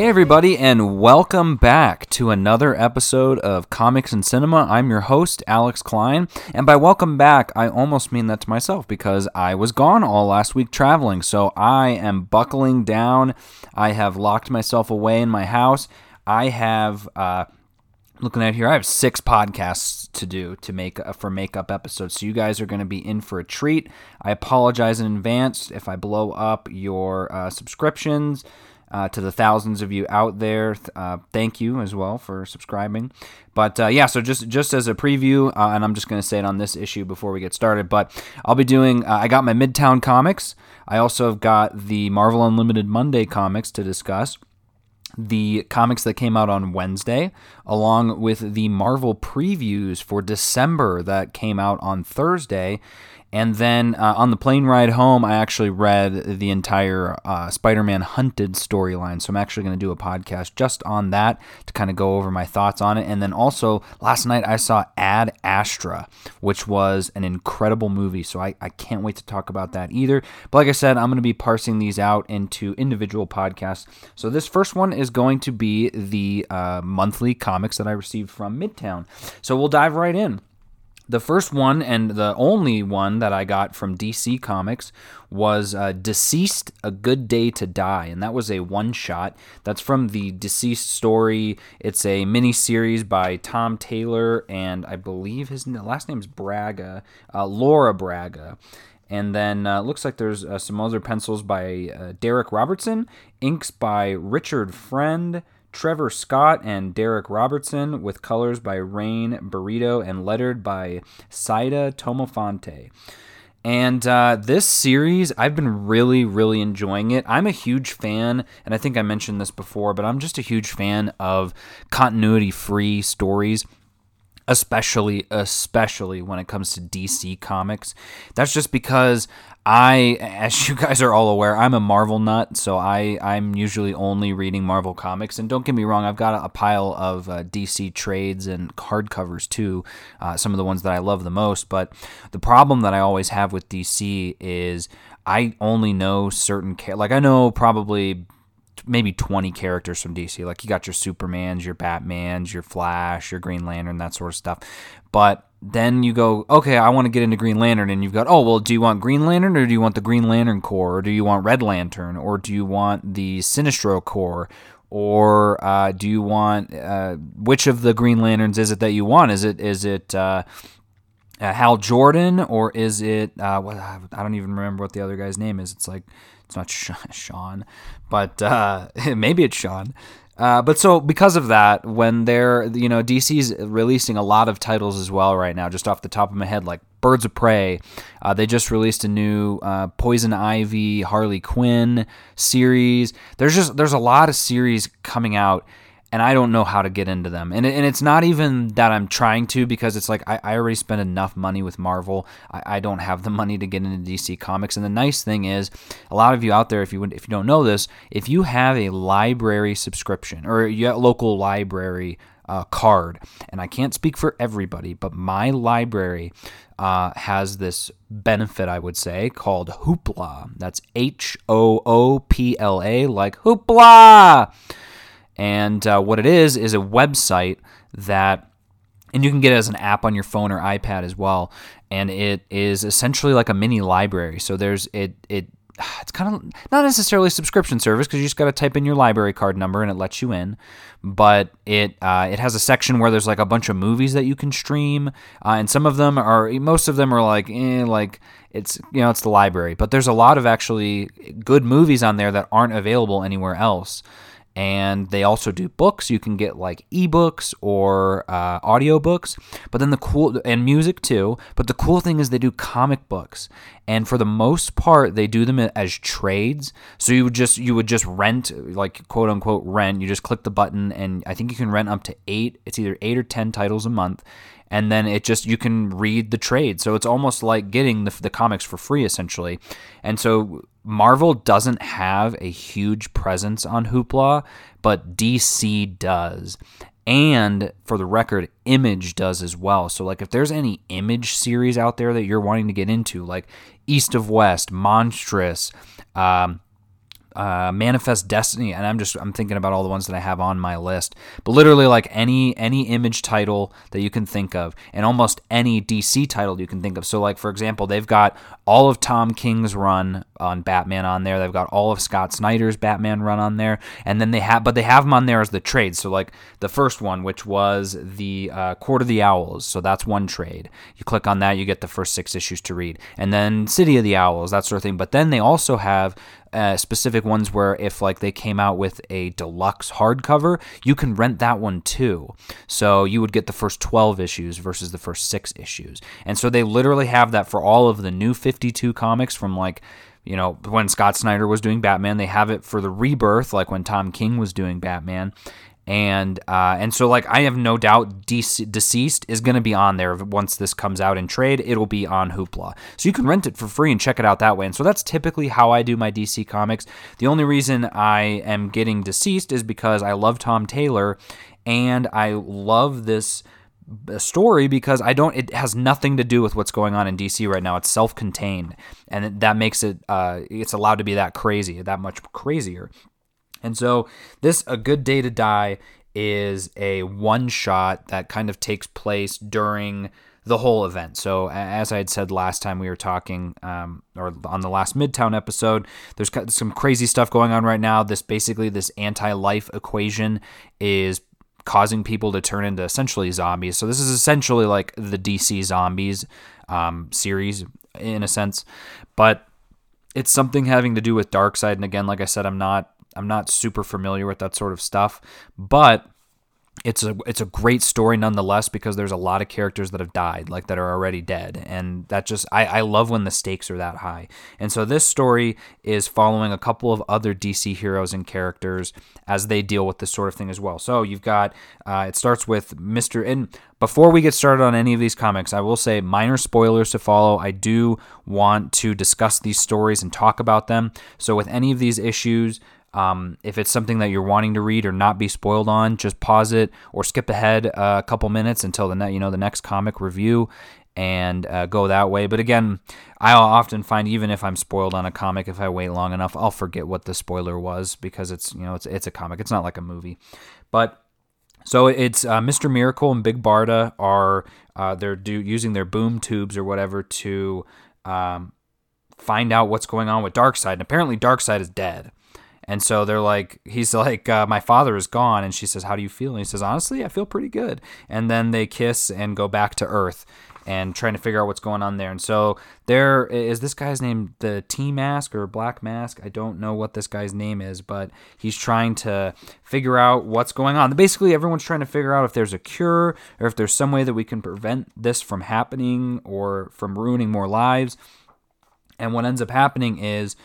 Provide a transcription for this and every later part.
Hey, everybody, and welcome back to another episode of Comics and Cinema. I'm your host, Alex Klein. And by welcome back, I almost mean that to myself because I was gone all last week traveling. So I am buckling down. I have locked myself away in my house. I have. Uh, looking at here, I have six podcasts to do to make uh, for makeup episodes. So you guys are going to be in for a treat. I apologize in advance if I blow up your uh, subscriptions. Uh, to the thousands of you out there, uh, thank you as well for subscribing. But uh, yeah, so just just as a preview, uh, and I'm just going to say it on this issue before we get started. But I'll be doing. Uh, I got my Midtown comics. I also have got the Marvel Unlimited Monday comics to discuss the comics that came out on Wednesday, along with the Marvel previews for December that came out on Thursday. And then uh, on the plane ride home, I actually read the entire uh, Spider Man Hunted storyline. So I'm actually going to do a podcast just on that to kind of go over my thoughts on it. And then also, last night I saw Ad Astra, which was an incredible movie. So I, I can't wait to talk about that either. But like I said, I'm going to be parsing these out into individual podcasts. So this first one is going to be the uh, monthly comics that I received from Midtown. So we'll dive right in. The first one and the only one that I got from DC Comics was uh, DCeased A Good Day to Die. And that was a one shot. That's from the DCeased story. It's a mini series by Tom Taylor, and I believe his last name is Braga, uh, Laura Braga. And then uh, looks like there's uh, some other pencils by uh, Darick Robertson, inks by Richard Friend. Trevor Scott and Darick Robertson, with colors by Rain Beredo and lettered by Saida Temofonte. And uh, this series, I've been really, really enjoying it. I'm a huge fan, and I think I mentioned this before, but I'm just a huge fan of continuity free stories especially especially when it comes to DC comics. That's just because I as you guys are all aware, I'm a Marvel nut, so I I'm usually only reading Marvel comics and don't get me wrong, I've got a pile of uh, DC trades and hardcovers too, uh, some of the ones that I love the most, but the problem that I always have with DC is I only know certain like I know probably maybe 20 characters from DC. Like you got your Supermans, your Batmans, your Flash, your Green Lantern, that sort of stuff. But then you go, okay, I want to get into Green Lantern, and you've got, oh, well, do you want Green Lantern or do you want the Green Lantern Corps, or do you want Red Lantern, or do you want the Sinestro Corps, or uh, do you want uh, which of the Green Lanterns is it that you want? Is it is it uh, uh Hal Jordan or is it uh, I don't even remember what the other guy's name is. It's like it's not Sean, but uh, maybe it's Sean. Uh, but so because of that, when they're you know DC's releasing a lot of titles as well right now, just off the top of my head, like Birds of Prey, uh, they just released a new uh, Poison Ivy, Harley Quinn series. There's just there's a lot of series coming out and I don't know how to get into them. And, and it's not even that I'm trying to because it's like I, I already spent enough money with Marvel. I, I don't have the money to get into DC Comics. And the nice thing is, a lot of you out there, if you if you don't know this, if you have a library subscription or a local library uh, card, and I can't speak for everybody, but my library uh, has this benefit, I would say, called Hoopla. That's H O O P L A, like Hoopla. And uh, what it is is a website that, and you can get it as an app on your phone or iPad as well. And it is essentially like a mini library. So there's it it it's kind of not necessarily a subscription service because you just got to type in your library card number and it lets you in. But it uh, it has a section where there's like a bunch of movies that you can stream, uh, and some of them are most of them are like eh, like it's you know it's the library, but there's a lot of actually good movies on there that aren't available anywhere else and they also do books. You can get like ebooks or uh, audiobooks. But then the cool and music too. But the cool thing is they do comic books. And for the most part they do them as trades. So you would just you would just rent like quote unquote rent. You just click the button and i think you can rent up to eight it's either eight or ten titles a month and then it just you can read the trade so it's almost like getting the, the comics for free essentially and so Marvel doesn't have a huge presence on Hoopla, but DC does. And for the record, Image does as well. So, like, if there's any Image series out there that you're wanting to get into, like East of West, Monstress, um, uh, Manifest Destiny, and I'm just I'm thinking about all the ones that I have on my list. But literally, like any any image title that you can think of, and almost any DC title you can think of. So, like for example, they've got all of Tom King's run on Batman on there. They've got all of Scott Snyder's Batman run on there, and then they have but they have them on there as the trade. So, like the first one, which was the uh, Court of the Owls. So that's one trade. You click on that, you get the first six issues to read, and then City of the Owls, that sort of thing. But then they also have uh, specific ones where if like they came out with a deluxe hardcover, you can rent that one too. So you would get the first 12 issues versus the first six issues. And so they literally have that for all of the new 52 comics from like you know, when Scott Snyder was doing Batman, they have it for the rebirth, like when Tom King was doing Batman and uh, and so like I have no doubt De- DCeased is going to be on there once this comes out in trade. It'll be on Hoopla, so you can rent it for free and check it out that way. And so that's typically how I do my DC comics. The only reason I am getting DCeased is because I love Tom Taylor, and I love this story because I don't. It has nothing to do with what's going on in DC right now. It's self-contained, and that makes it. Uh, it's allowed to be that crazy, that much crazier. And so, this A Good Day to Die is a one shot that kind of takes place during the whole event. So, as I had said last time we were talking, um, or on the last Midtown episode, there's some crazy stuff going on right now. This basically, this anti life equation is causing people to turn into essentially zombies. So, this is essentially like the DC Zombies um, series in a sense, but it's something having to do with Darkseid. And again, like I said, I'm not I'm not super familiar with that sort of stuff, but it's a it's a great story nonetheless because there's a lot of characters that have died like that are already dead and that just I, I love when the stakes are that high. And so this story is following a couple of other dc heroes and characters as they deal with this sort of thing as well. So you've got uh, it starts with mr and before we get started on any of these comics i will say minor spoilers to follow. I do want to discuss these stories and talk about them. So with any of these issues um, if it's something that you're wanting to read or not be spoiled on, just pause it or skip ahead a couple minutes until the ne- you know the next comic review and uh, go that way. But again, I often find even if I'm spoiled on a comic, if I wait long enough, I'll forget what the spoiler was because it's you know it's it's a comic. It's not like a movie, but. So it's uh, Mr. Miracle and Big Barda are uh, they're do, using their boom tubes or whatever to um, find out what's going on with Darkseid. And apparently Darkseid is dead. And so they're like, he's like, uh, my father is gone. And she says, how do you feel? And he says, honestly, I feel pretty good. And then they kiss and go back to Earth and trying to figure out what's going on there. And so there is this guy's name, the T Mask or Black Mask. I don't know what this guy's name is, but he's trying to figure out what's going on. Basically, everyone's trying to figure out if there's a cure or if there's some way that we can prevent this from happening or from ruining more lives. And what ends up happening is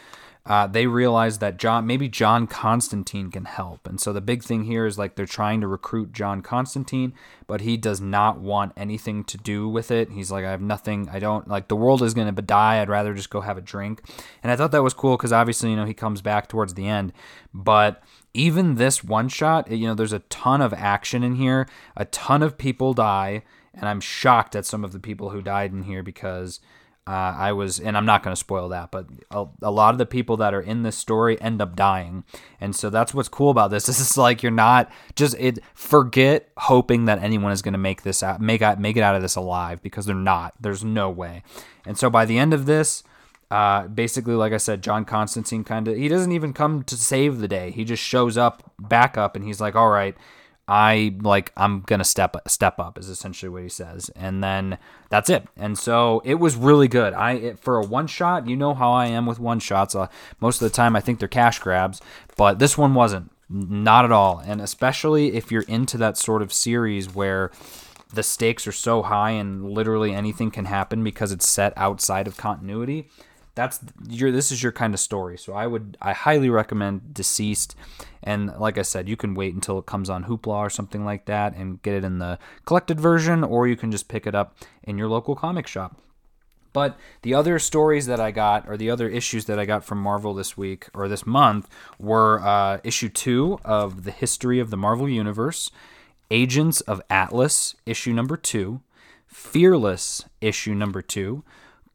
uh, they realize that John, maybe John Constantine can help. And so the big thing here is like they're trying to recruit John Constantine, but he does not want anything to do with it. He's like, I have nothing. I don't like the world is going to die. I'd rather just go have a drink. And I thought that was cool because obviously, you know, he comes back towards the end. But even this one shot, you know, there's a ton of action in here, a ton of people die. And I'm shocked at some of the people who died in here because uh, I was, and I'm not going to spoil that, but a, a, lot of the people that are in this story end up dying, and so that's what's cool about this. This is like you're not just it. Forget hoping that anyone is going to make this out, make out, make it out of this alive because they're not. There's no way. And so by the end of this, uh, basically, like I said, John Constantine kind of he doesn't even come to save the day. He just shows up, back up, and he's like, "All right, I like I'm gonna step step up is essentially what he says, and then that's it. And so it was really good. I it, for a one shot, you know how I am with one shots. Uh, most of the time, I think they're cash grabs, but this one wasn't, not at all. And especially if you're into that sort of series where the stakes are so high and literally anything can happen because it's set outside of continuity that's your this is your kind of story. So I would I highly recommend DCeased, And like I said, you can wait until it comes on Hoopla or something like that and get it in the collected version, or you can just pick it up in your local comic shop. But the other stories that I got, or the other issues that I got from Marvel this week or this month, were uh, issue two of the History of the Marvel Universe, Agents of Atlas, issue number two, Fearless, issue number two,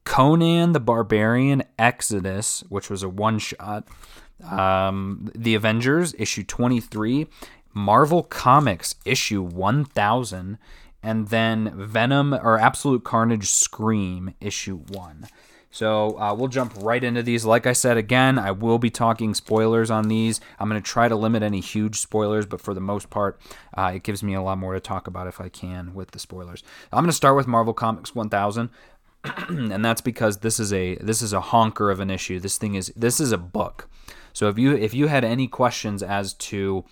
Conan the Barbarian Exodus, which was a one shot. um, The Avengers, issue 23, Marvel Comics, issue 1000, and then Venom or Absolute Carnage Scream, issue 1. So uh, we'll jump right into these. Like I said, again, I will be talking spoilers on these. I'm going to try to limit any huge spoilers, but for the most part, uh, it gives me a lot more to talk about if I can with the spoilers. I'm going to start with Marvel Comics 1000. and that's because this is a this is a honker of an issue. This thing is this is a book. So if you if you had any questions as to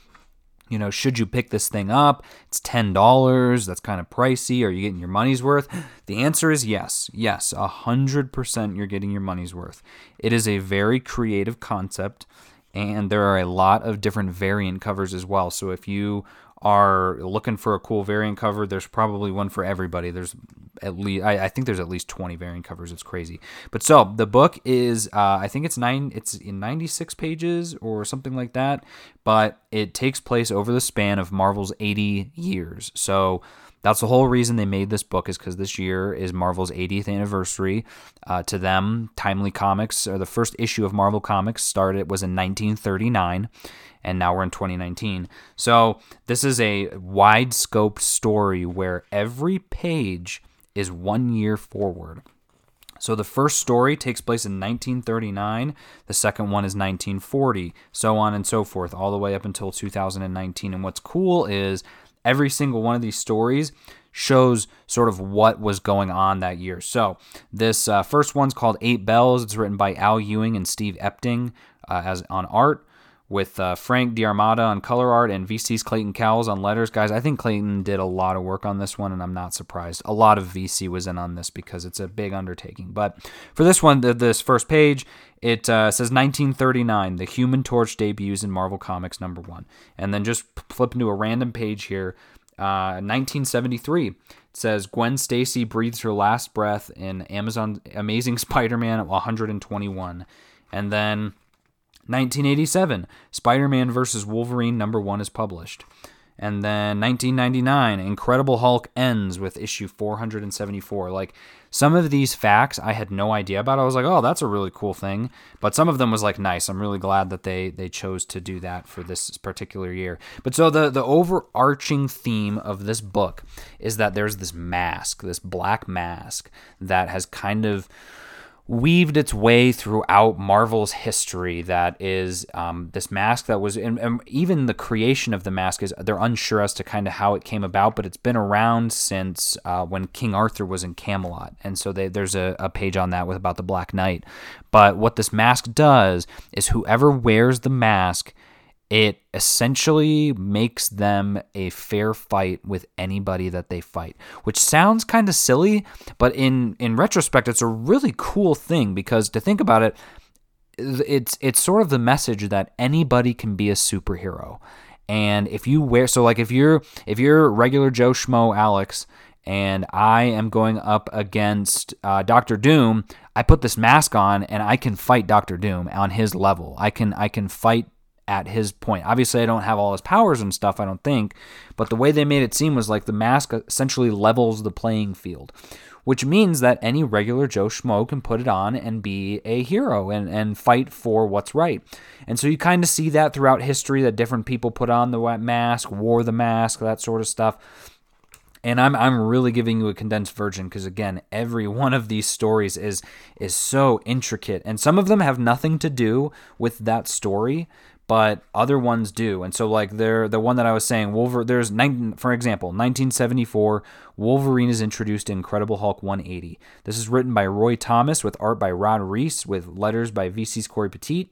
you know, should you pick this thing up? It's $10. That's kind of pricey. Are you getting your money's worth? The answer is yes. Yes, 100% you're getting your money's worth. It is a very creative concept, and there are a lot of different variant covers as well. So if you are looking for a cool variant cover, there's probably one for everybody. There's at least I, I think there's at least 20 variant covers. It's crazy. But so the book is uh, I think it's nine it's in 96 pages or something like that. But it takes place over the span of Marvel's 80 years. So that's the whole reason they made this book is because this year is Marvel's 80th anniversary. Uh, to them, Timely Comics or the first issue of Marvel Comics started was in 1939 and now we're in 2019. So this is a wide scope story where every page is one year forward. So the first story takes place in 1939, the second one is 1940, so on and so forth, all the way up until 2019. And what's cool is every single one of these stories shows sort of what was going on that year. So this uh, first one's called Eight Bells. It's written by Al Ewing and Steve Epting uh, as on art with uh, Frank D'Armata on color art and VC's Clayton Cowles on letters. Guys, I think Clayton did a lot of work on this one, and I'm not surprised. A lot of VC was in on this because it's a big undertaking. But for this one, this first page, it uh, says 1939, the Human Torch debuts in Marvel Comics number one. And then just flip into a random page here. Uh, 1973 it says Gwen Stacy breathes her last breath in Amazon Amazing Spider-Man 121, and then 1987, Spider Man vs. Wolverine number one is published. And then 1999, Incredible Hulk ends with issue 474. Like some of these facts I had no idea about. I was like, "Oh, that's a really cool thing." But some of them was like, "Nice. I'm really glad that they they chose to do that for this particular year." But so the the overarching theme of this book is that there's this mask, this black mask that has kind of weaved its way throughout Marvel's history. That is um, this mask that was, and, and, even the creation of the mask is they're unsure as to kind of how it came about, but it's been around since uh, when King Arthur was in Camelot, and so they, there's a, a page on that with about the Black Knight. But what this mask does is whoever wears the mask it essentially makes them a fair fight with anybody that they fight which sounds kind of silly but in in retrospect it's a really cool thing because to think about it it's it's sort of the message that anybody can be a superhero and if you wear so like if you're if you're regular joe schmo alex and I am going up against uh, Doctor Doom. I put this mask on, and I can fight Doctor Doom on his level. I can I can fight at his point. Obviously, I don't have all his powers and stuff, I don't think, but the way they made it seem was like the mask essentially levels the playing field, which means that any regular Joe Schmo can put it on and be a hero and, and fight for what's right. And so you kind of see that throughout history that different people put on the mask, wore the mask, that sort of stuff. And I'm I'm really giving you a condensed version because again, every one of these stories is is so intricate, and some of them have nothing to do with that story, but other ones do. And so like there the one that I was saying, Wolver there's for example, 1974, Wolverine is introduced in Incredible Hulk 180. This is written by Roy Thomas with art by Rod Reis with letters by VC's Cory Petit.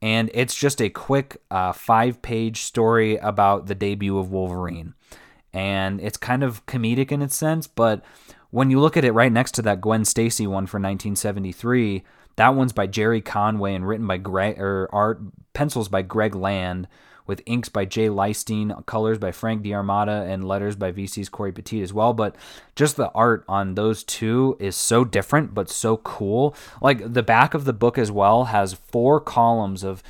And it's just a quick uh, five page story about the debut of Wolverine. And it's kind of comedic in its sense, but when you look at it right next to that Gwen Stacy one for 1973, that one's by Gerry Conway and written by Greg or art pencils by Greg Land with inks by Jay Leisten, colors by Frank D'Armata, and letters by VC's Cory Petit as well. But just the art on those two is so different, but so cool. Like the back of the book as well has four columns of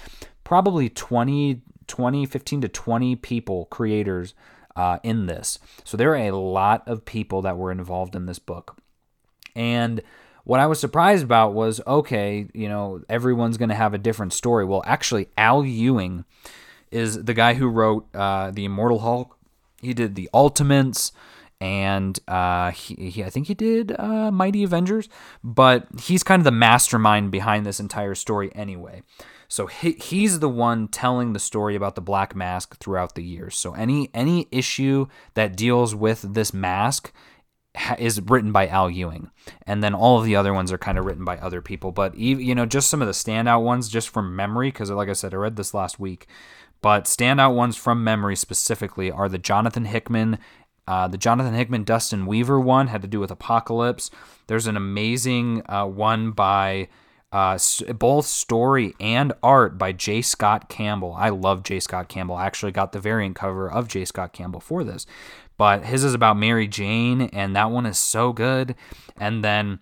probably 20, 20 15 to 20 people, creators uh, in this. So there are a lot of people that were involved in this book. And what I was surprised about was okay, you know, everyone's going to have a different story. Well, actually, Al Ewing is the guy who wrote uh, the Immortal Hulk. He did the Ultimates, and uh, he, he, I think he did uh, Mighty Avengers, but he's kind of the mastermind behind this entire story anyway. So he, he's the one telling the story about the Black Mask throughout the years. So any any issue that deals with this mask is written by Al Ewing, and then all of the other ones are kind of written by other people. But even, you know, just some of the standout ones, just from memory, because like I said, I read this last week. But standout ones from memory specifically are the Jonathan Hickman, uh, the Jonathan Hickman Dustin Weaver one had to do with Apocalypse. There's an amazing uh, one by uh, both story and art by J. Scott Campbell. I love J. Scott Campbell. I actually got the variant cover of J. Scott Campbell for this but his is about Mary Jane, and that one is so good. And then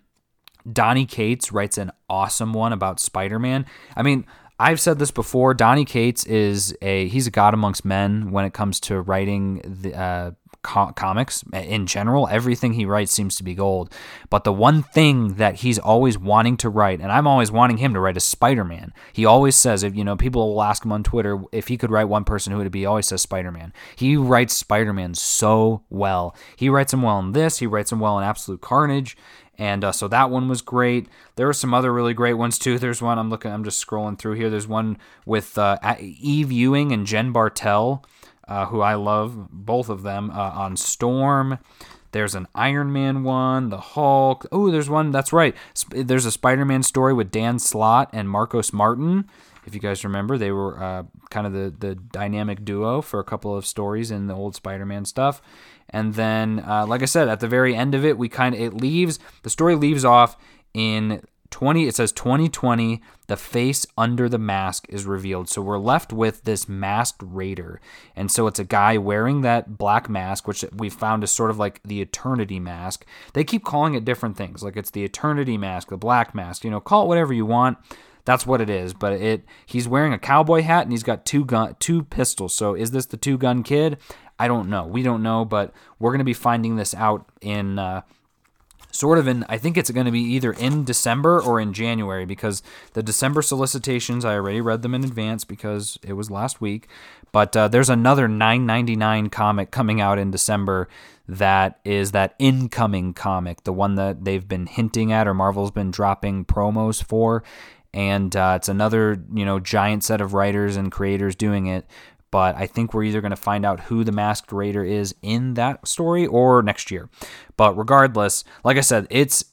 Donny Cates writes an awesome one about Spider Man. I mean, I've said this before. Donny Cates is a he's a god amongst men when it comes to writing the uh, co- comics in general. Everything he writes seems to be gold. But the one thing that he's always wanting to write, and I'm always wanting him to write, is Spider Man. He always says, if you know, people will ask him on Twitter if he could write one person, who would it be? He always says Spider Man. He writes Spider Man so well. He writes him well in this. He writes him well in Absolute Carnage. And uh, so that one was great. There were some other really great ones too. There's one I'm looking. I'm just scrolling through here. There's one with uh, Eve Ewing and Jen Bartel uh, who I love, both of them, uh, on Storm. There's an Iron Man one, the Hulk. Oh, there's one, that's right. There's a Spider Man story with Dan Slott and Marcos Martin. If you guys remember, they were uh, kind of the, the dynamic duo for a couple of stories in the old Spider Man stuff. And then, uh, like I said, at the very end of it, we kind of, it leaves, the story leaves off in 20 it says 2020 the face under the mask is revealed. So we're left with this masked raider. And so it's a guy wearing that black mask which we found is sort of like the eternity mask. They keep calling it different things like it's the eternity mask the black mask you know call it whatever you want. That's what it is but it he's wearing a cowboy hat and he's got two gun two pistols. So is this the two gun kid? I don't know. We don't know but we're going to be finding this out in uh, sort of in I think it's going to be either in December or in January because the December solicitations I already read them in advance because it was last week. But uh, there's another 9.99 comic coming out in December that is that incoming comic, the one that they've been hinting at or Marvel's been dropping promos for. And uh, it's another, you know, giant set of writers and creators doing it but I think we're either going to find out who the Masked Raider is in that story or next year. But regardless, like I said, it's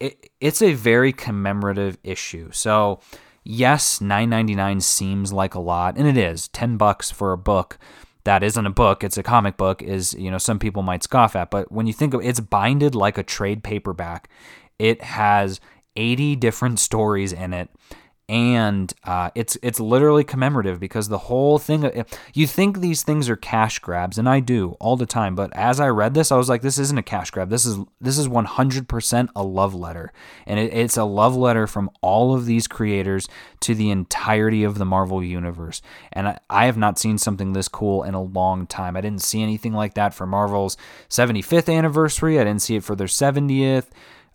it, it's a very commemorative issue. So yes, 9.99 seems like a lot, and it is 10 bucks for a book that isn't a book, it's a comic book, is, you know, some people might scoff at. But when you think of it's binded like a trade paperback, it has 80 different stories in it and uh, it's it's literally commemorative because the whole thing you think these things are cash grabs and I do all the time but as I read this I was like this isn't a cash grab. This is this is 100% a love letter. And it, it's a love letter from all of these creators to the entirety of the Marvel universe. And I, I have not seen something this cool in a long time. I didn't see anything like that for Marvel's 75th anniversary. I didn't see it for their 70th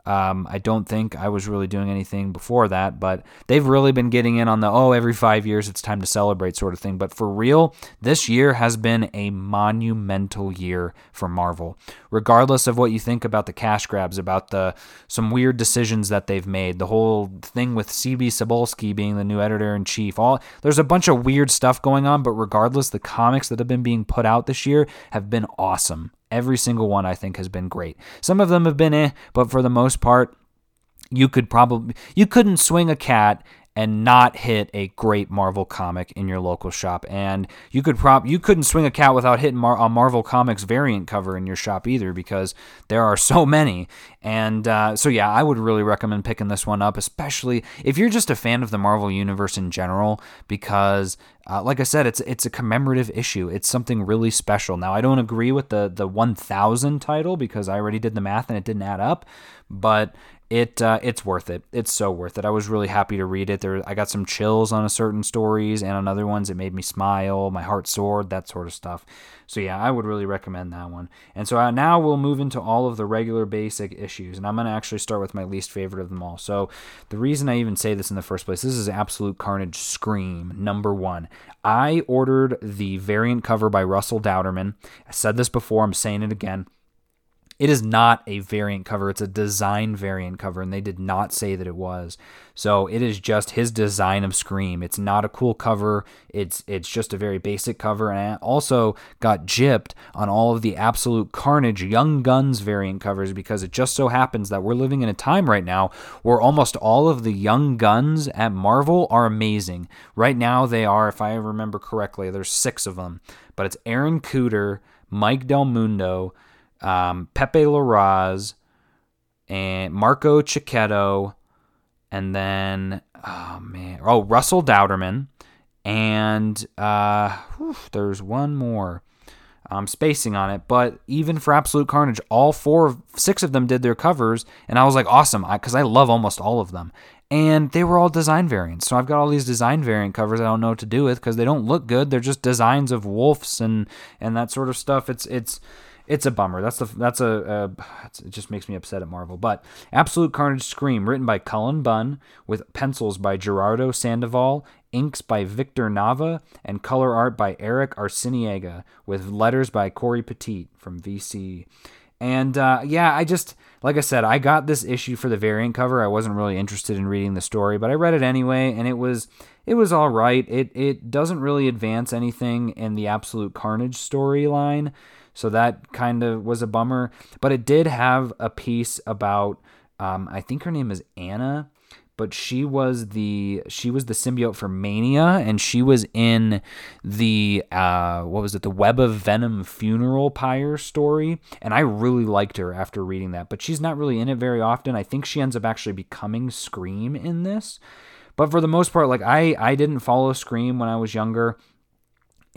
um, I don't think I was really doing anything before that, but they've really been getting in on the oh, every five years it's time to celebrate sort of thing. But for real, this year has been a monumental year for Marvel. Regardless of what you think about the cash grabs, about the some weird decisions that they've made, the whole thing with CB Cebulski being the new editor in chief, all there's a bunch of weird stuff going on. But regardless, the comics that have been being put out this year have been awesome. Every single one I think has been great. Some of them have been eh, but for the most part, you could probably you couldn't swing a cat and not hit a great Marvel comic in your local shop. And you could prop you couldn't swing a cat without hitting Mar- a Marvel Comics variant cover in your shop either because there are so many. And uh, so yeah, I would really recommend picking this one up, especially if you're just a fan of the Marvel universe in general, because uh, like I said, it's it's a commemorative issue. It's something really special. Now I don't agree with the the 1000 title because I already did the math and it didn't add up, but it uh, it's worth it. It's so worth it. I was really happy to read it. There, I got some chills on a certain stories, and on other ones, it made me smile. My heart soared. That sort of stuff. So yeah, I would really recommend that one. And so uh, now we'll move into all of the regular basic issues, and I'm gonna actually start with my least favorite of them all. So the reason I even say this in the first place, this is Absolute Carnage Scream number one. I ordered the variant cover by Russell Dauterman. I said this before. I'm saying it again. It is not a variant cover, it's a design variant cover, and they did not say that it was. So it is just his design of Scream. It's not a cool cover. It's it's just a very basic cover. And I also got gypped on all of the absolute carnage Young Guns variant covers because it just so happens that we're living in a time right now where almost all of the Young Guns at Marvel are amazing. Right now they are, if I remember correctly, there's six of them. But it's Aaron Kuder, Mike Del Mundo, um, Pepe Larraz, and Marco Checchetto, and then oh man, oh Russell Dauterman, and uh, whew, there's one more. I'm spacing on it, but even for Absolute Carnage, all four, six of them did their covers, and I was like, awesome, because I, I love almost all of them and they were all design variants. So I've got all these design variant covers I don't know what to do with because they don't look good. They're just designs of wolves and and that sort of stuff. It's it's it's a bummer. That's the that's a, it just makes me upset at Marvel. But Absolute Carnage Scream, written by Cullen Bunn, with pencils by Gerardo Sandoval, inks by Victor Nava, and color art by Eric Arciniega, with letters by Cory Petit from VC. And uh, yeah, I just like I said, I got this issue for the variant cover. I wasn't really interested in reading the story, but I read it anyway, and it was it was all right. It it doesn't really advance anything in the Absolute Carnage storyline. So that kind of was a bummer. But it did have a piece about um, I think her name is Anna, but she was the she was the symbiote for Mania, and she was in the uh, what was it, the Web of Venom funeral pyre story, and I really liked her after reading that. But she's not really in it very often. I think she ends up actually becoming Scream in this. But for the most part, like I I didn't follow Scream when I was younger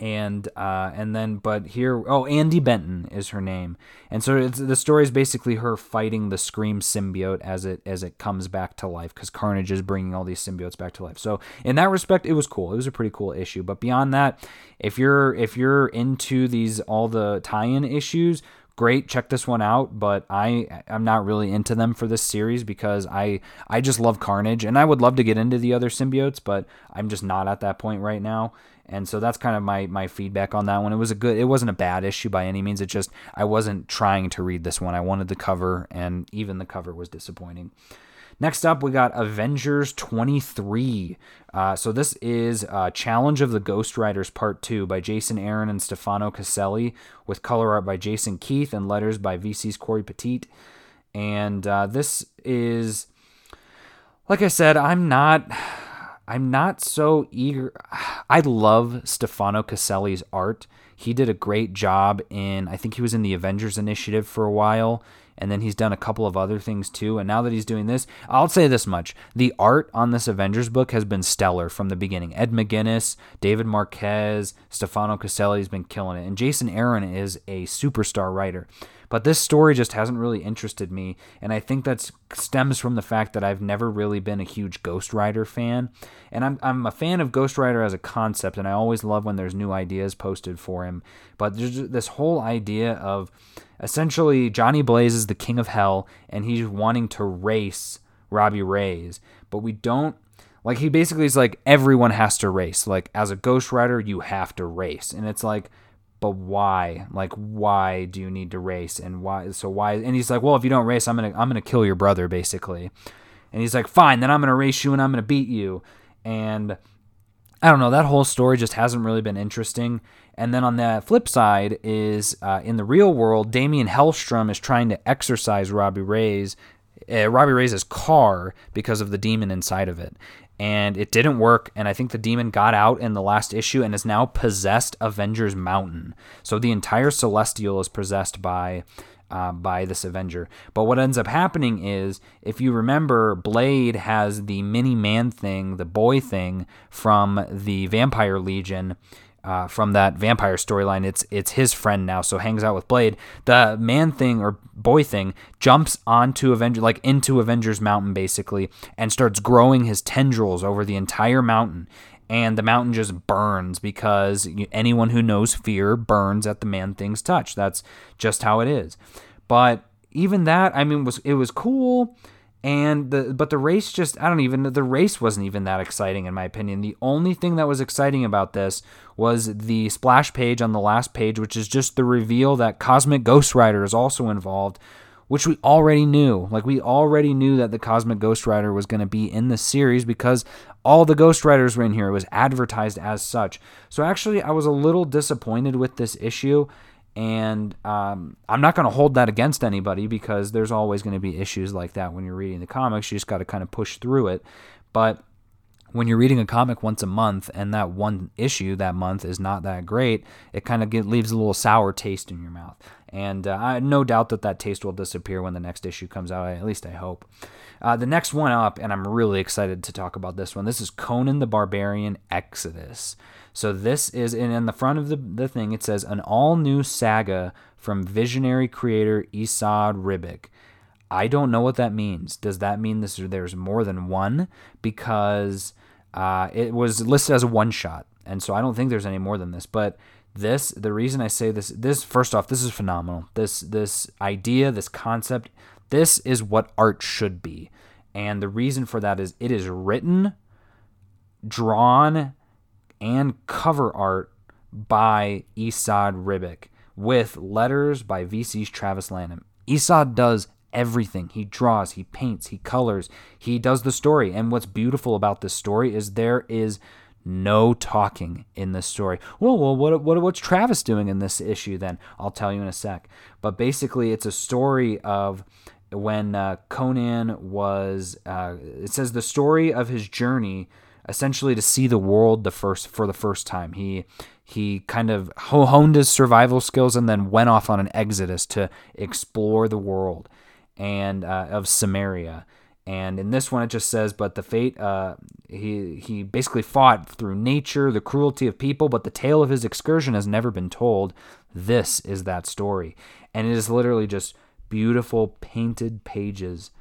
and uh, and then but here oh Andi Benton is her name. And so the story is basically her fighting the Scream symbiote as it as it comes back to life because Carnage is bringing all these symbiotes back to life. So in that respect it was cool. It was a pretty cool issue. But beyond that if you're if you're into these all the tie-in issues great check this one out but i i'm not really into them for this series because i i just love carnage and i would love to get into the other symbiotes but i'm just not at that point right now and so that's kind of my my feedback on that one. It was a good it wasn't a bad issue by any means. It just I wasn't trying to read this one. I wanted the cover and even the cover was disappointing. Next up, we got Avengers 23. Uh, so this is uh, Challenge of the Ghost Riders Part 2 by Jason Aaron and Stefano Caselli, with color art by Jason Keith and letters by VC's Cory Petit. And uh, this is, like I said, I'm not I'm not so eager. I love Stefano Caselli's art. He did a great job in, I think he was in the Avengers Initiative for a while, and then he's done a couple of other things too. And now that he's doing this, I'll say this much the art on this Avengers book has been stellar from the beginning. Ed McGuinness, David Marquez, Stefano Caselli's been killing it, and Jason Aaron is a superstar writer. But this story just hasn't really interested me, and I think that stems from the fact that I've never really been a huge Ghost Rider fan. And I'm, I'm a fan of Ghost Rider as a concept, and I always love when there's new ideas posted for him. But there's this whole idea of essentially Johnny Blaze is the king of hell, and he's wanting to race Robbie Reyes, but we don't like he basically is like everyone has to race. Like as a Ghost Rider, you have to race, and it's like but why? Like, why do you need to race? And why? So why? And he's like, well, if you don't race, I'm gonna I'm gonna kill your brother, basically. And he's like, fine, then I'm gonna race you and I'm gonna beat you. And I don't know. That whole story just hasn't really been interesting. And then on the flip side is uh, in the real world, Daimon Hellstrom is trying to exorcise Robbie Ray's uh, Robbie Reyes' car because of the demon inside of it and it didn't work. And I think the demon got out in the last issue and is now possessed Avengers Mountain. So the entire Celestial is possessed by. Uh, by this Avenger. But what ends up happening is, if you remember, Blade has the mini man thing, the boy thing from the Vampire Legion, uh, from that vampire storyline. It's it's his friend now, so hangs out with Blade. The man thing or boy thing jumps onto Avenger like into Avengers Mountain basically and starts growing his tendrils over the entire mountain. And the mountain just burns because anyone who knows fear burns at the man thing's touch. That's just how it is. But even that, I mean, was it was cool and the but the race just I don't even the race wasn't even that exciting in my opinion. The only thing that was exciting about this was the splash page on the last page, which is just the reveal that Cosmic Ghost Rider is also involved, which we already knew. Like we already knew that the Cosmic Ghost Rider was going to be in the series because all the Ghost Riders were in here. It was advertised as such. So actually, I was a little disappointed with this issue and um, I'm not going to hold that against anybody because there's always going to be issues like that when you're reading the comics. You just got to kind of push through it. But when you're reading a comic once a month and that one issue that month is not that great, it kind of get, leaves a little sour taste in your mouth. And uh, I no doubt that that taste will disappear when the next issue comes out. At least I hope. Uh, the next one up, and I'm really excited to talk about this one. This is Conan the Barbarian Exodus. So this is in, the front of the, the thing, it says an all new saga from visionary creator Esad Ribic. I don't know what that means. Does that mean this there's more than one? Because uh, it was listed as a one shot, and so I don't think there's any more than this. But this, the reason I say this, this first off, this is phenomenal. This this idea, this concept, this is what art should be, and the reason for that is it is written, drawn, and cover art by Esad Ribic with letters by VC's Travis Lanham. Esad does everything. He draws, he paints, he colors, he does the story. And what's beautiful about this story is there is no talking in this story. Well, well, what, what what's Travis doing in this issue then? I'll tell you in a sec. But basically, it's a story of when uh, Conan was. Uh, it says the story of his journey essentially to see the world the first for the first time. He he kind of honed his survival skills and then went off on an exodus to explore the world and uh, of Samaria. And in this one, it just says, "But the fate uh, he he basically fought through nature, the cruelty of people, but the tale of his excursion has never been told. This is that story, and it is literally just beautiful painted pages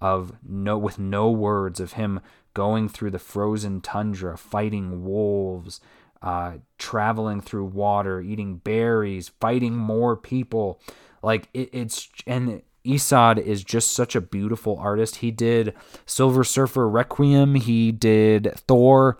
of no with no words of him going through the frozen tundra, fighting wolves, uh, traveling through water, eating berries, fighting more people. Like it, it's and Esad is just such a beautiful artist. He did Silver Surfer Requiem. He did Thor,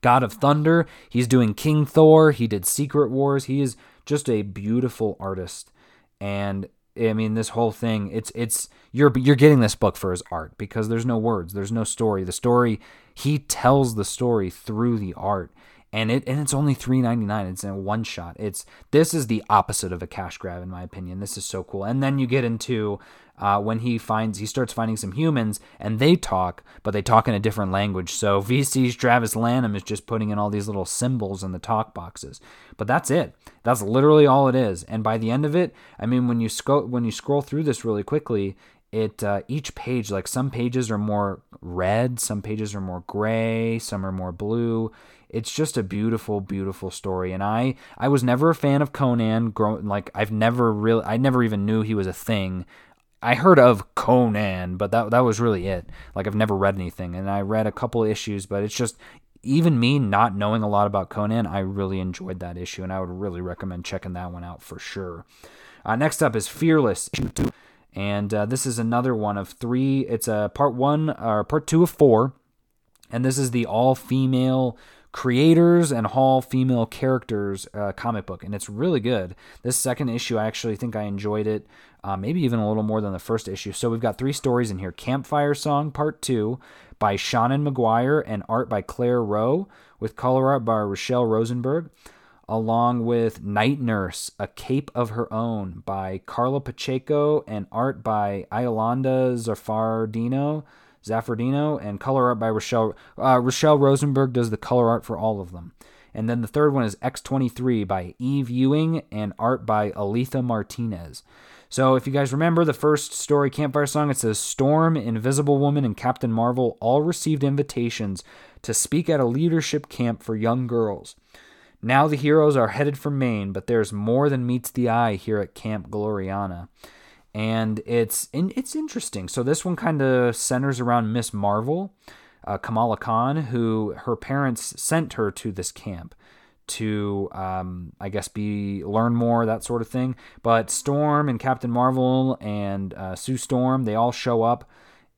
God of Thunder. He's doing King Thor. He did Secret Wars. He is just a beautiful artist, and I mean, this whole thing, it's it's you're you're getting this book for his art because there's no words, there's no story. The story he tells the story through the art, and it and it's only three ninety nine. It's in a one shot. It's this is the opposite of a cash grab in my opinion. This is so cool. And then you get into uh, when he finds he starts finding some humans and they talk, but they talk in a different language. So VC's Travis Lanham is just putting in all these little symbols in the talk boxes. But that's it. That's literally all it is. And by the end of it, I mean when you scroll when you scroll through this really quickly, it uh, each page like some pages are more red, some pages are more gray, some are more blue. It's just a beautiful, beautiful story. And I I was never a fan of Conan. Grow, like I've never really I never even knew he was a thing I heard of Conan, but that that was really it. Like I've never read anything, and I read a couple issues, but it's just even me not knowing a lot about Conan, I really enjoyed that issue, and I would really recommend checking that one out for sure. Uh, next up is Fearless issue two, and uh, this is another one of three. It's a part one or part two of four, and this is the all female creators and all female characters uh, comic book, and it's really good. This second issue, I actually think I enjoyed it uh, maybe even a little more than the first issue. So we've got three stories in here Campfire Song Part 2 by Seanan McGuire and art by Claire Roe, with color art by Rochelle Rosenberg, along with Night Nurse, A Cape of Her Own by Carla Pacheco and art by Iolanda Zanfardino. Zanfardino and color art by Rochelle. uh, Rachelle Rosenberg does the color art for all of them. And then the third one is X23 by Eve Ewing and art by Alitha Martinez. So if you guys remember the first story, Campfire Song, it says Storm, Invisible Woman, and Captain Marvel all received invitations to speak at a leadership camp for young girls. Now the heroes are headed for Maine, but there's more than meets the eye here at Camp Gloriana. And it's it's interesting. So this one kind of centers around Miss Marvel, uh, Kamala Khan, who her parents sent her to this camp to um, I guess be learn more that sort of thing. But Storm and Captain Marvel and uh, Sue Storm they all show up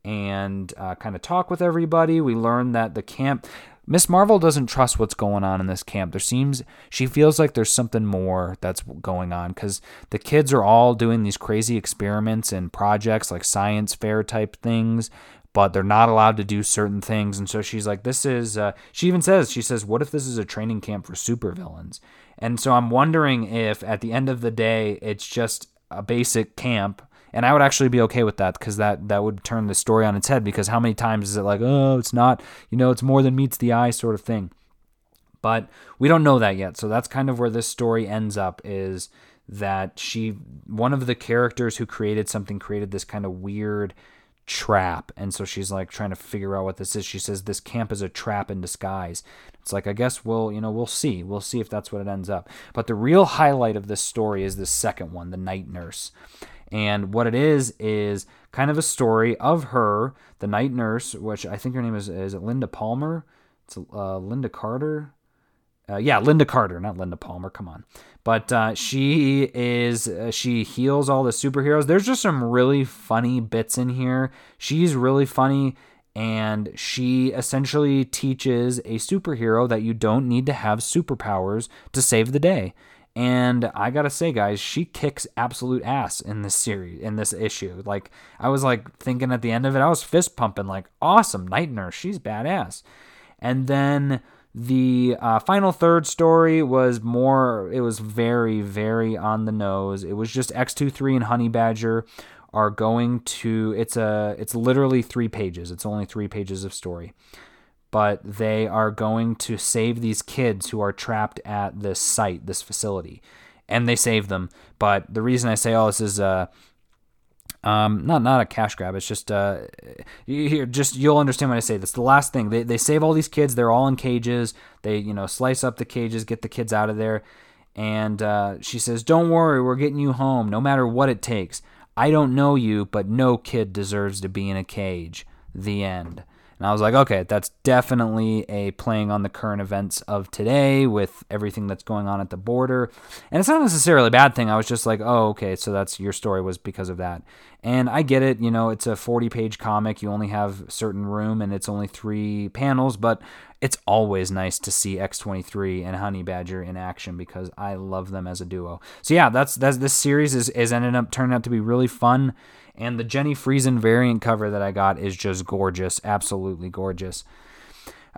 and uh, kind of talk with everybody. We learn that the camp Miss Marvel doesn't trust what's going on in this camp. There seems she feels like there's something more that's going on because the kids are all doing these crazy experiments and projects like science fair type things but they're not allowed to do certain things. And so she's like, this is, uh, she even says, she says, what if this is a training camp for supervillains? And so I'm wondering if at the end of the day, it's just a basic camp. And I would actually be okay with that because that, that would turn the story on its head. Because how many times is it like, oh, it's not, you know, it's more than meets the eye sort of thing. But we don't know that yet. So that's kind of where this story ends up is that she, one of the characters who created something, created this kind of weird trap. And so she's like trying to figure out what this is. She says this camp is a trap in disguise. It's like I guess we'll, you know, we'll see. We'll see if that's what it ends up. But the real highlight of this story is the second one, the night nurse. And what it is is kind of a story of her, the night nurse, which I think her name is is it Linda Palmer? It's uh, Linda Carter. Uh, yeah, Linda Carter, not Linda Palmer. Come on. But uh, she is uh, she heals all the superheroes. There's just some really funny bits in here. She's really funny, and she essentially teaches a superhero that you don't need to have superpowers to save the day. And I gotta say, guys, she kicks absolute ass in this series, in this issue. Like, I was like thinking at the end of it, I was fist pumping, like, awesome, Night Nurse, she's badass. And then the uh, final third story was more, it was very, very on the nose. It was just X23 and Honey Badger are going to, it's a, it's literally three pages. It's only three pages of story. But they are going to save these kids who are trapped at this site, this facility. And they save them. But the reason I say all this is, uh, um, not not a cash grab. It's just uh, you just you'll understand when I say this. The last thing they they save all these kids. They're all in cages. They you know slice up the cages, get the kids out of there, and uh, she says, "Don't worry, we're getting you home, no matter what it takes. I don't know you, but no kid deserves to be in a cage." The end. And I was like, okay, that's definitely a playing on the current events of today with everything that's going on at the border. And it's not necessarily a bad thing. I was just like, oh, okay, so that's your story was because of that. And I get it, you know, it's a 40 page comic. You only have certain room and it's only three panels, but it's always nice to see X23 and Honey Badger in action because I love them as a duo. So yeah, that's that's this series is, is ended up turning out to be really fun and the Jenny Frison variant cover that I got is just gorgeous, absolutely gorgeous.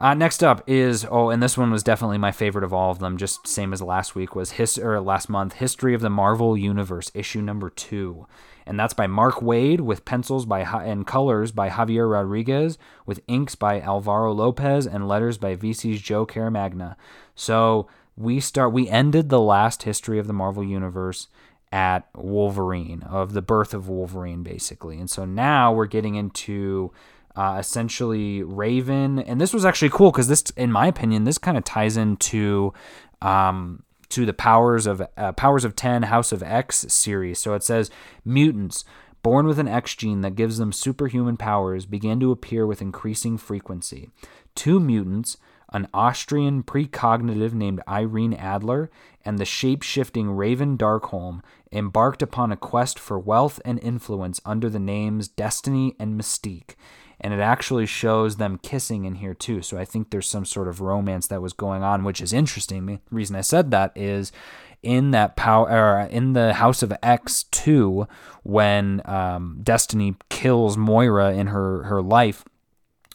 Uh, next up is oh, and this one was definitely my favorite of all of them. Just same as last week was his or last month, History of the Marvel Universe, issue number two, and that's by Mark Waid with pencils by and colors by Javier Rodriguez, with inks by Alvaro Lopez and letters by VC's Joe Caramagna. So we start. We ended the last History of the Marvel Universe at Wolverine, of the birth of Wolverine, basically. And so now we're getting into uh, essentially Raven, and this was actually cool because this, in my opinion, this kind of ties into um, to the powers of uh, Powers of Ten, House of X series. So it says mutants. Born with an X gene that gives them superhuman powers, began to appear with increasing frequency. Two mutants, an Austrian precognitive named Irene Adler, and the shape shifting Raven Darkholme embarked upon a quest for wealth and influence under the names Destiny and Mystique. And it actually shows them kissing in here too. So I think there's some sort of romance that was going on, which is interesting. The reason I said that is in that power in the House of X two, when um, Destiny kills Moira in her her life.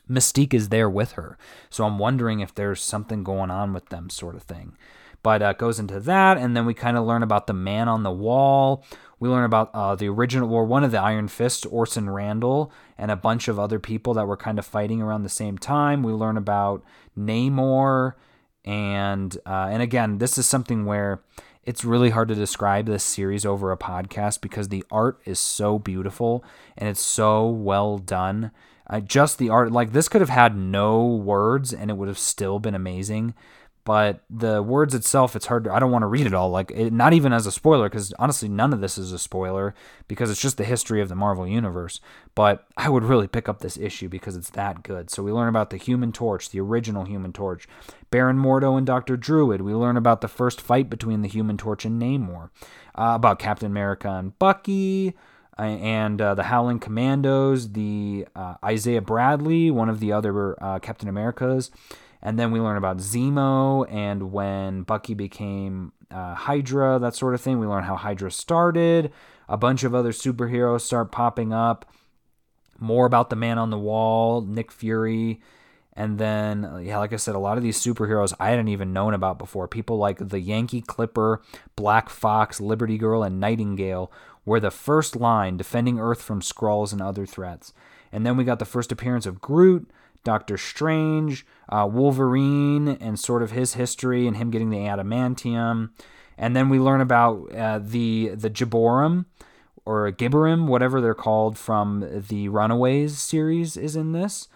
Mystique is there with her. So I'm wondering if there's something going on with them, sort of thing but uh, goes into that, and then we kind of learn about the man on the wall. We learn about uh, the original, or one of the Iron Fists, Orson Randall, and a bunch of other people that were kind of fighting around the same time. We learn about Namor, and uh, and again, this is something where it's really hard to describe this series over a podcast because the art is so beautiful and it's so well done. Uh, just the art, like this could have had no words and it would have still been amazing but the words itself, it's hard. To, I don't want to read it all. Like, it, not even as a spoiler, because honestly, none of this is a spoiler because it's just the history of the Marvel Universe. But I would really pick up this issue because it's that good. So we learn about the Human Torch, the original Human Torch, Baron Mordo and Doctor Druid. We learn about the first fight between the Human Torch and Namor, uh, about Captain America and Bucky. And uh, the Howling Commandos, the uh, Isaiah Bradley, one of the other uh, Captain Americas, and then we learn about Zemo and when Bucky became uh, Hydra, that sort of thing. We learn how Hydra started. A bunch of other superheroes start popping up. More about the Man on the Wall, Nick Fury. And then, yeah, like I said, a lot of these superheroes I hadn't even known about before. People like the Yankee Clipper, Black Fox, Liberty Girl, and Nightingale were the first line defending Earth from Skrulls and other threats. And then we got the first appearance of Groot, Doctor Strange, uh, Wolverine, and sort of his history and him getting the adamantium. And then we learn about uh, the the Gibborim or Gibborim, whatever they're called from the Runaways series, is in this.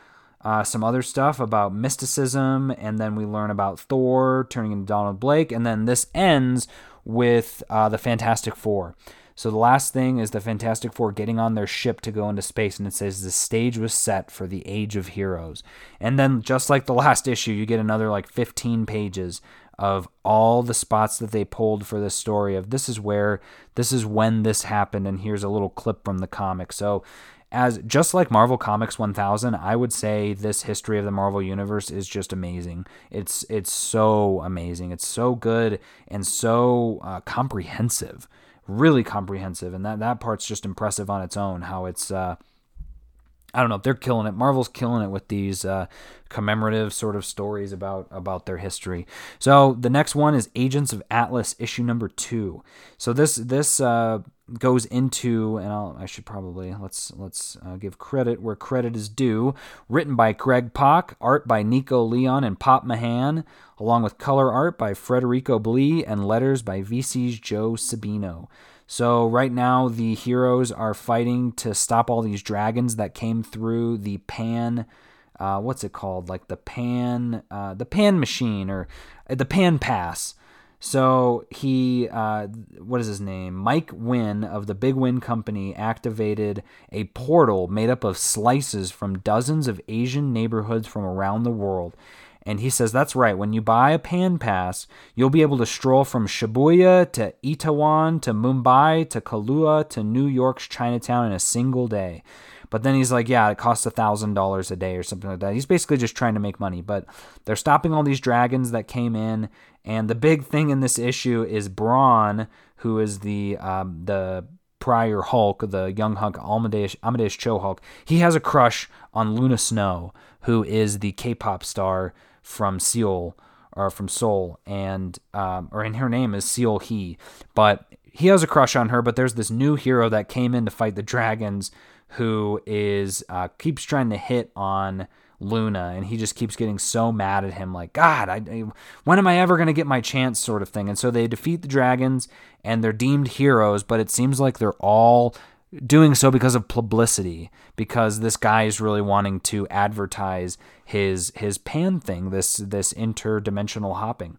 Uh, some other stuff about mysticism, and then we learn about Thor turning into Donald Blake, and then this ends with uh, the Fantastic Four. So the last thing is the Fantastic Four getting on their ship to go into space, and it says the stage was set for the Age of Heroes. And then, just like the last issue, you get another like 15 pages of all the spots that they pulled for this story of this is where this is when this happened and here's a little clip from the comic so as just like Marvel Comics 1000, I would say this history of the Marvel universe is just amazing. It's it's so amazing. It's so good and so uh, comprehensive really comprehensive, and that that part's just impressive on its own. How it's uh, I don't know, if they're killing it. Marvel's killing it with these uh, commemorative sort of stories about about their history. So the next one is Agents of Atlas issue number two. So this this uh, goes into, and I'll, i should probably let's let's uh, give credit where credit is due. Written by Greg Pak, art by Nico Leon and Pop Mhan, along with color art by Federico Blee and letters by VC's Joe Sabino. So right now the heroes are fighting to stop all these dragons that came through the Pan. Uh, what's it called? Like the Pan, uh, the Pan machine or uh, the Pan Pass. So he, uh, what is his name? Mike Wynn of the Big Win Company activated a portal made up of slices from dozens of Asian neighborhoods from around the world. And he says that's right. When you buy a Pan Pass, you'll be able to stroll from Shibuya to Itaewon to Mumbai to Kowloon to New York's Chinatown in a single day. But then he's like, yeah, it costs a thousand dollars a day or something like that. He's basically just trying to make money. But they're stopping all these dragons that came in, and the big thing in this issue is Brawn, who is the um, the prior Hulk, the young Hulk, Amadeus, Amadeus Cho Hulk. He has a crush on Luna Snow, who is the K-pop star from Seoul or from Seoul, and um, or in her name is Seol Hee, but he has a crush on her. But there's this new hero that came in to fight the dragons who is uh, keeps trying to hit on Luna, and he just keeps getting so mad at him, like God, I, I, when am I ever gonna get my chance, sort of thing. And so they defeat the dragons, and they're deemed heroes, but it seems like they're all doing so because of publicity, because this guy is really wanting to advertise his his pan thing, this this interdimensional hopping.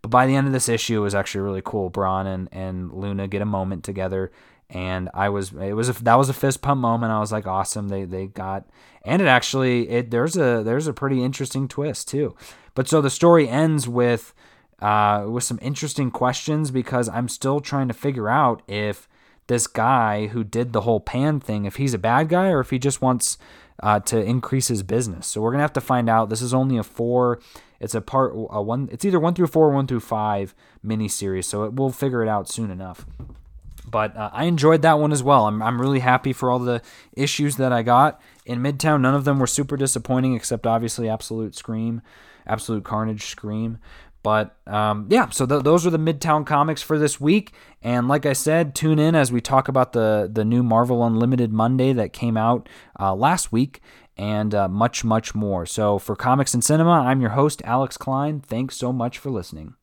But by the end of this issue, it was actually really cool. Brawn and, and Luna get a moment together and I was it was a, that was a fist pump moment. I was like, awesome. They they got and it actually it there's a there's a pretty interesting twist too. But so the story ends with uh, with some interesting questions because I'm still trying to figure out if this guy who did the whole pan thing, if he's a bad guy or if he just wants uh, to increase his business. So we're gonna have to find out. This is only a four. It's a part a one. It's either one through four, or one through five mini series. So it, we'll figure it out soon enough. But uh, I enjoyed that one as well. I'm, I'm really happy for all the issues that I got in Midtown. None of them were super disappointing, except obviously Absolute Scream, Absolute Carnage Scream. But um, yeah, so th- those are the Midtown comics for this week. And like I said, tune in as we talk about the the new Marvel Unlimited Monday that came out uh, last week, and uh, much much more. So for Comics and Cinema, I'm your host Alex Klein. Thanks so much for listening.